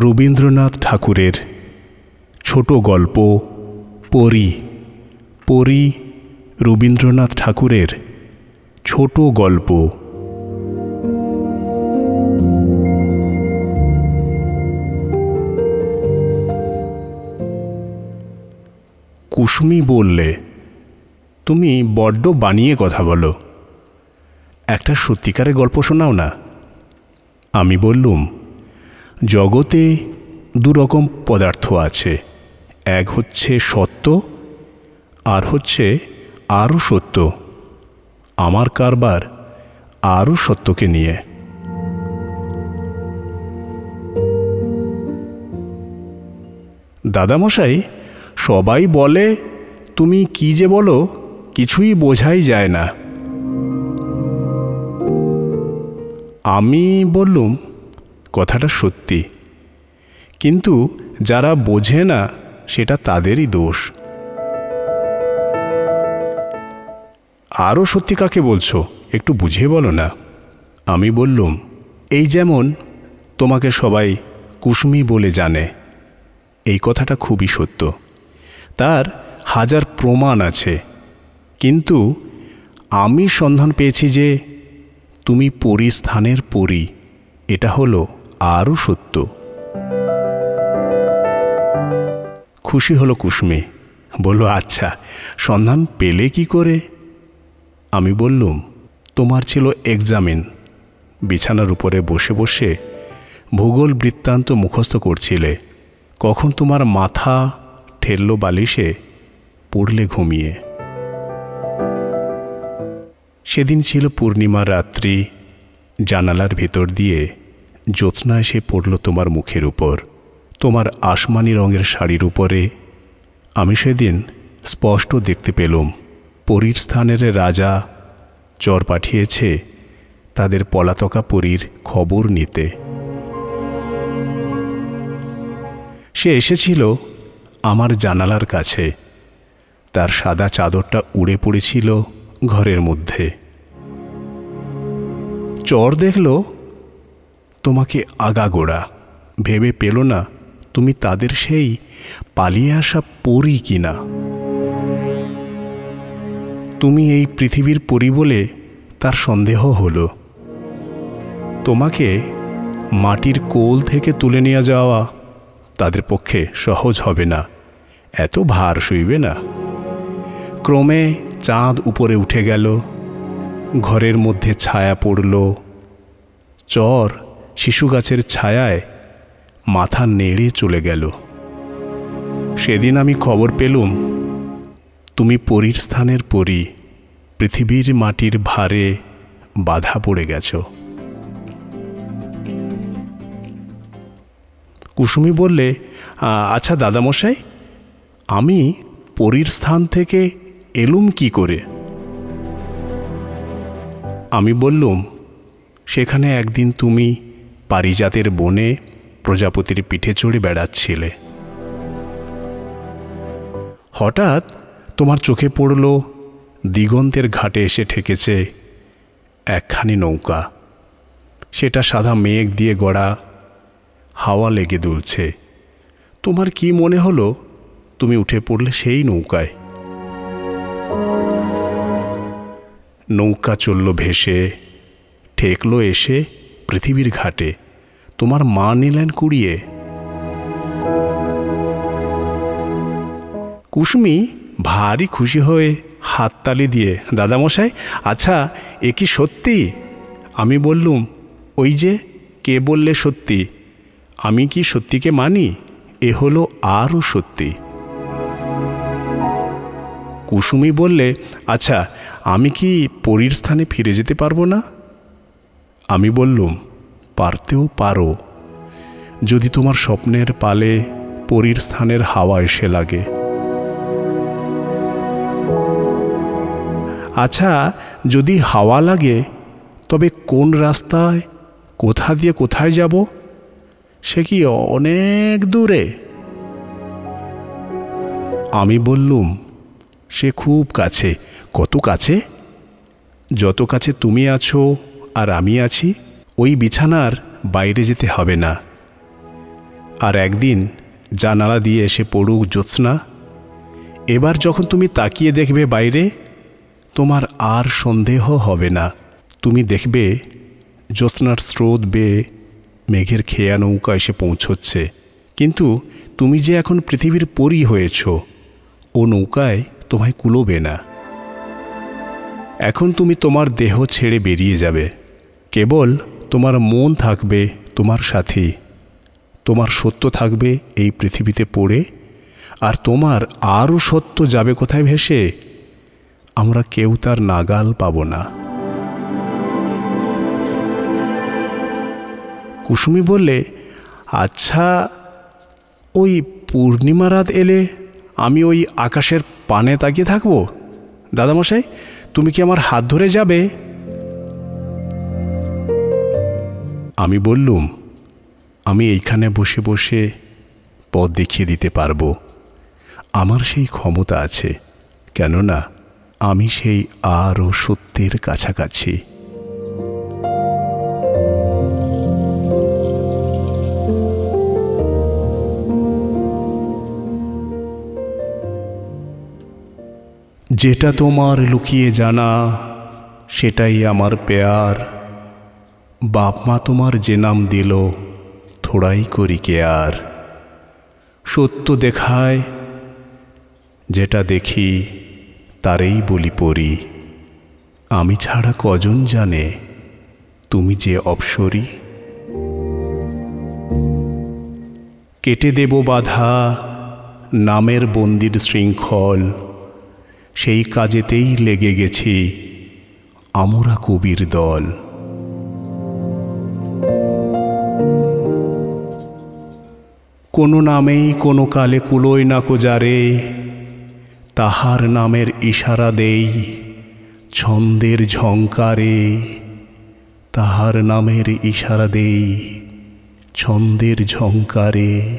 রবীন্দ্রনাথ ঠাকুরের ছোট গল্প পরী। পরি রবীন্দ্রনাথ ঠাকুরের ছোট গল্প। কুসুমি বললে, তুমি বড্ড বানিয়ে কথা বলো। একটা সত্যিকারের গল্প শোনাও না। আমি বললুম জগতে দু রকম পদার্থ আছে। এক হচ্ছে সত্য, আর হচ্ছে আরও সত্য। আমার কারবার আরও সত্যকে নিয়ে। দাদামশাই, সবাই বলে, তুমি কি যে বলো, কিছুই বোঝাই যায় না। আমি বললুম কথাটা সত্যি। কিন্তু যারা বোঝে না, সেটা তাদেরই দোষ। আরও সত্যি কাকে বলছো, একটু বুঝিয়ে বলো না। আমি বললুম, এই যেমন তোমাকে সবাই কুসুমি বলে জানে, এই কথাটা খুবই সত্য। তার হাজার প্রমাণ আছে, কিন্তু আমি সন্ধান পেয়েছি যে তুমি পরিস্থানের পরি, এটা হলো আরও সত্য। খুশি হলো কুসুমি, বলল আচ্ছা সন্ধান পেলে কি করে? আমি বললুম, তোমার ছিল এক্সামিন। বিছানার উপরে বসে বসে ভূগোল বৃত্তান্ত মুখস্থ করছিলে, কখন তোমার মাথা ঠেললো বালিশে, পড়লে ঘুমিয়ে। সেদিন ছিল পূর্ণিমা রাত্রি জানালার ভেতর দিয়ে জ্যোৎস্না এসে পড়ল তোমার মুখের উপর, তোমার আসমানি রঙের শাড়ির উপরে। আমি সেদিন স্পষ্ট দেখতে পেলুম, পরীর স্থানের রাজা চর পাঠিয়েছে তাদের পলাতকা পরীর খবর নিতে। সে এসেছিল আমার জানালার কাছে, তার সাদা চাদরটা উড়ে পড়েছিল ঘরের মধ্যে। চর দেখল তোমাকে আগাগোড়া। ভেবে পেল না তুমি তাদের সেই পালিয়ে আসা পরি কিনা। তুমি এই পৃথিবীর পরি বলে তার সন্দেহ হলো। তোমাকে মাটির কোল থেকে তুলে নিয়ে যাওয়া তাদের পক্ষে সহজ হবে না। এত ভার শুইবে না। ক্রমে চাঁদ উপরে উঠে গেল, ঘরের মধ্যে ছায়া পড়ল, চর শিশু গাছের ছায়ায় মাথা নেড়ে চলে গেল। সেদিন আমি খবর পেলুম, তুমি পরীর স্থানের পরী, পৃথিবীর মাটির ভারে বাধা পড়ে গেছ। কুসুমি বললে আচ্ছা দাদামশাই, আমি পরীর স্থান থেকে এলুম কি করে? আমি বললুম, সেখানে একদিন তুমি পারিজাতের বনে প্রজাপতির পিঠে চড়ে বেড়াচ্ছিলে। হঠাৎ তোমার চোখে পড়ল দিগন্তের ঘাটে এসে ঠেকেছে একখানি নৌকা। সেটা সাদা মেঘ দিয়ে গড়া, হাওয়া লেগে দুলছে। তোমার কি মনে হলো তুমি উঠে পড়লে সেই নৌকায়? নৌকা চলল ভেসে, ঠেকলো এসে পৃথিবীর ঘাটে তোমার মা নিলেন কুড়িয়ে। কুসুমি ভারী খুশি হয়ে হাততালি দিয়ে, দাদামশাই আচ্ছা এ কি সত্যি? আমি বললুম, ওই যে, কে বললে সত্যি? আমি কি সত্যিকে মানি? এ হলো আরও সত্যি। কুসুমি বললে আচ্ছা আমি কি পরীর স্থানে ফিরে যেতে পারব না? আমি বললুম পারতেও পারো। যদি তোমার স্বপ্নের পালে পরীর স্থানের হাওয়া এসে লাগে। আচ্ছা যদি হাওয়া লাগে, তবে কোন রাস্তায়, কোথা দিয়ে কোথায় যাব? সে কি অনেক দূরে? আমি বললুম, সে খুব কাছে। কত কাছে? যত কাছে তুমি আছো আর আমি আছি ওই বিছানার বাইরে যেতে হবে না। আর একদিন জানালা দিয়ে এসে পড়ুক জ্যোৎস্না, এবার যখন তুমি তাকিয়ে দেখবে বাইরে, তোমার আর সন্দেহ হবে না। তুমি দেখবে জ্যোৎস্নার স্রোত বেয়ে মেঘের খেয়া নৌকা এসে পৌঁছচ্ছে। কিন্তু তুমি যে এখন পৃথিবীর পরী হয়েছ, ও নৌকায় তোমায় কুলোবে না। এখন তুমি তোমার দেহ ছেড়ে বেরিয়ে যাবে। কেবল তোমার মন থাকবে তোমার সাথে। তোমার সত্য থাকবে এই পৃথিবীতে পড়ে। আর তোমার আরও সত্য যাবে কোথায় ভেসে? আমরা কেউ তার নাগাল পাব না। কুসুমি বললে আচ্ছা ওই পূর্ণিমা রাত এলে আমি ওই আকাশের পানে তাকিয়ে থাকব? দাদামশাই, তুমি কি আমার হাত ধরে যাবে? আমি বললুম, আমি এইখানে বসে বসে পথ দেখিয়ে দিতে পারব। আমার সেই ক্ষমতা আছে, কেননা আমি সেই আরও সত্যের কাছাকাছি। যেটা তোমার লুকিয়ে জানা, সেটাই আমার পেয়ার। বাপ মা তোমার যে নাম দিল, থোড়াই করি কে আর। সত্য দেখায়, যেটা দেখি, তারেই বলি পড়ি আমি ছাড়া কজন জানে, তুমি যে অপসরি। কেটে দেব বাধা, নামের বন্দির শৃঙ্খল, সেই কাজেতেই লেগে গেছি, আমরা কবির দল। কোনো নামেই কোনো কালে কুলোয় না কোজারে। তাহার নামের ইশারা দেই ছন্দের ঝঙ্কারে তাহার নামের ইশারা দেই ছন্দের ঝঙ্কারে